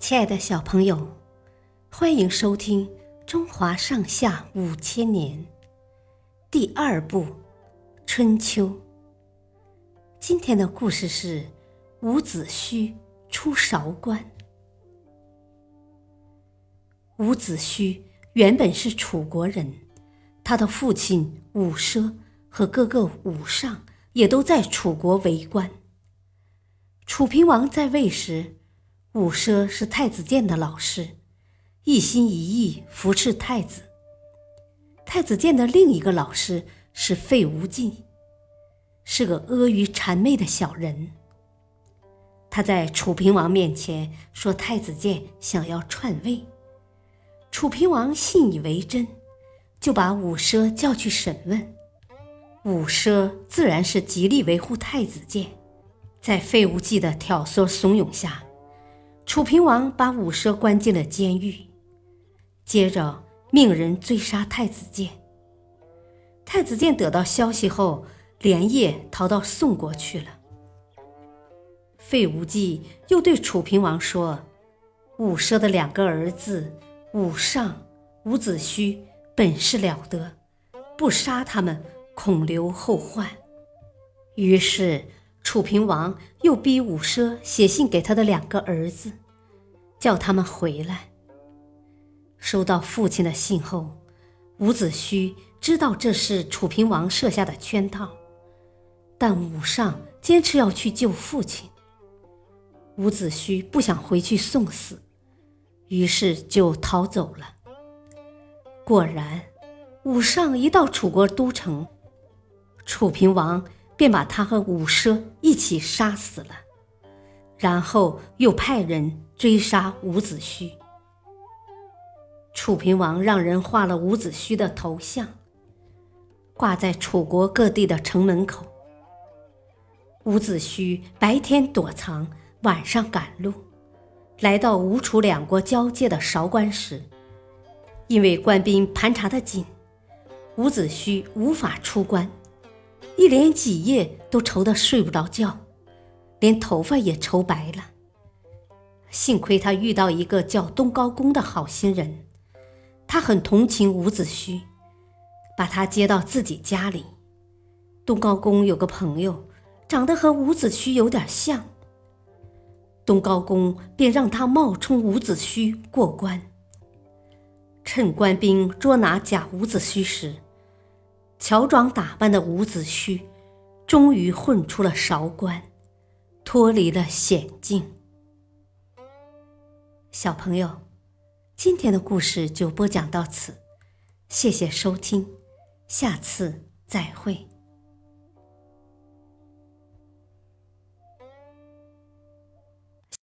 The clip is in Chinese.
亲爱的小朋友，欢迎收听《中华上下五千年》第二部《春秋》。今天的故事是伍子胥出韶关。伍子胥原本是楚国人，他的父亲伍奢和哥哥伍尚也都在楚国为官。楚平王在位时。伍奢是太子建的老师，一心一意扶持太子。太子建的另一个老师是费无忌，是个阿谀谄媚的小人。他在楚平王面前说太子建想要篡位，楚平王信以为真，就把伍奢叫去审问。伍奢自然是极力维护太子建，在费无忌的挑唆怂恿下。楚平王把伍奢关进了监狱，接着命人追杀太子建。太子建得到消息后，连夜逃到宋国去了。费无忌又对楚平王说：“伍奢的两个儿子伍尚、伍子胥本事了得，不杀他们，恐留后患。”于是。楚平王又逼伍奢写信给他的两个儿子，叫他们回来。收到父亲的信后，伍子胥知道这是楚平王设下的圈套，但伍尚坚持要去救父亲。伍子胥不想回去送死，于是就逃走了。果然，伍尚一到楚国都城，楚平王。便把他和伍奢一起杀死了，然后又派人追杀伍子胥。楚平王让人画了伍子胥的头像，挂在楚国各地的城门口。伍子胥白天躲藏，晚上赶路，来到吴楚两国交界的韶关时，因为官兵盘查的紧，伍子胥无法出关。一连几夜都愁得睡不着觉，连头发也愁白了。幸亏他遇到一个叫东高公的好心人，他很同情伍子胥，把他接到自己家里。东高公有个朋友，长得和伍子胥有点像，东高公便让他冒充伍子胥过关。趁官兵捉拿假伍子胥时。乔装打扮的伍子胥，终于混出了韶关，脱离了险境。小朋友，今天的故事就播讲到此，谢谢收听，下次再会。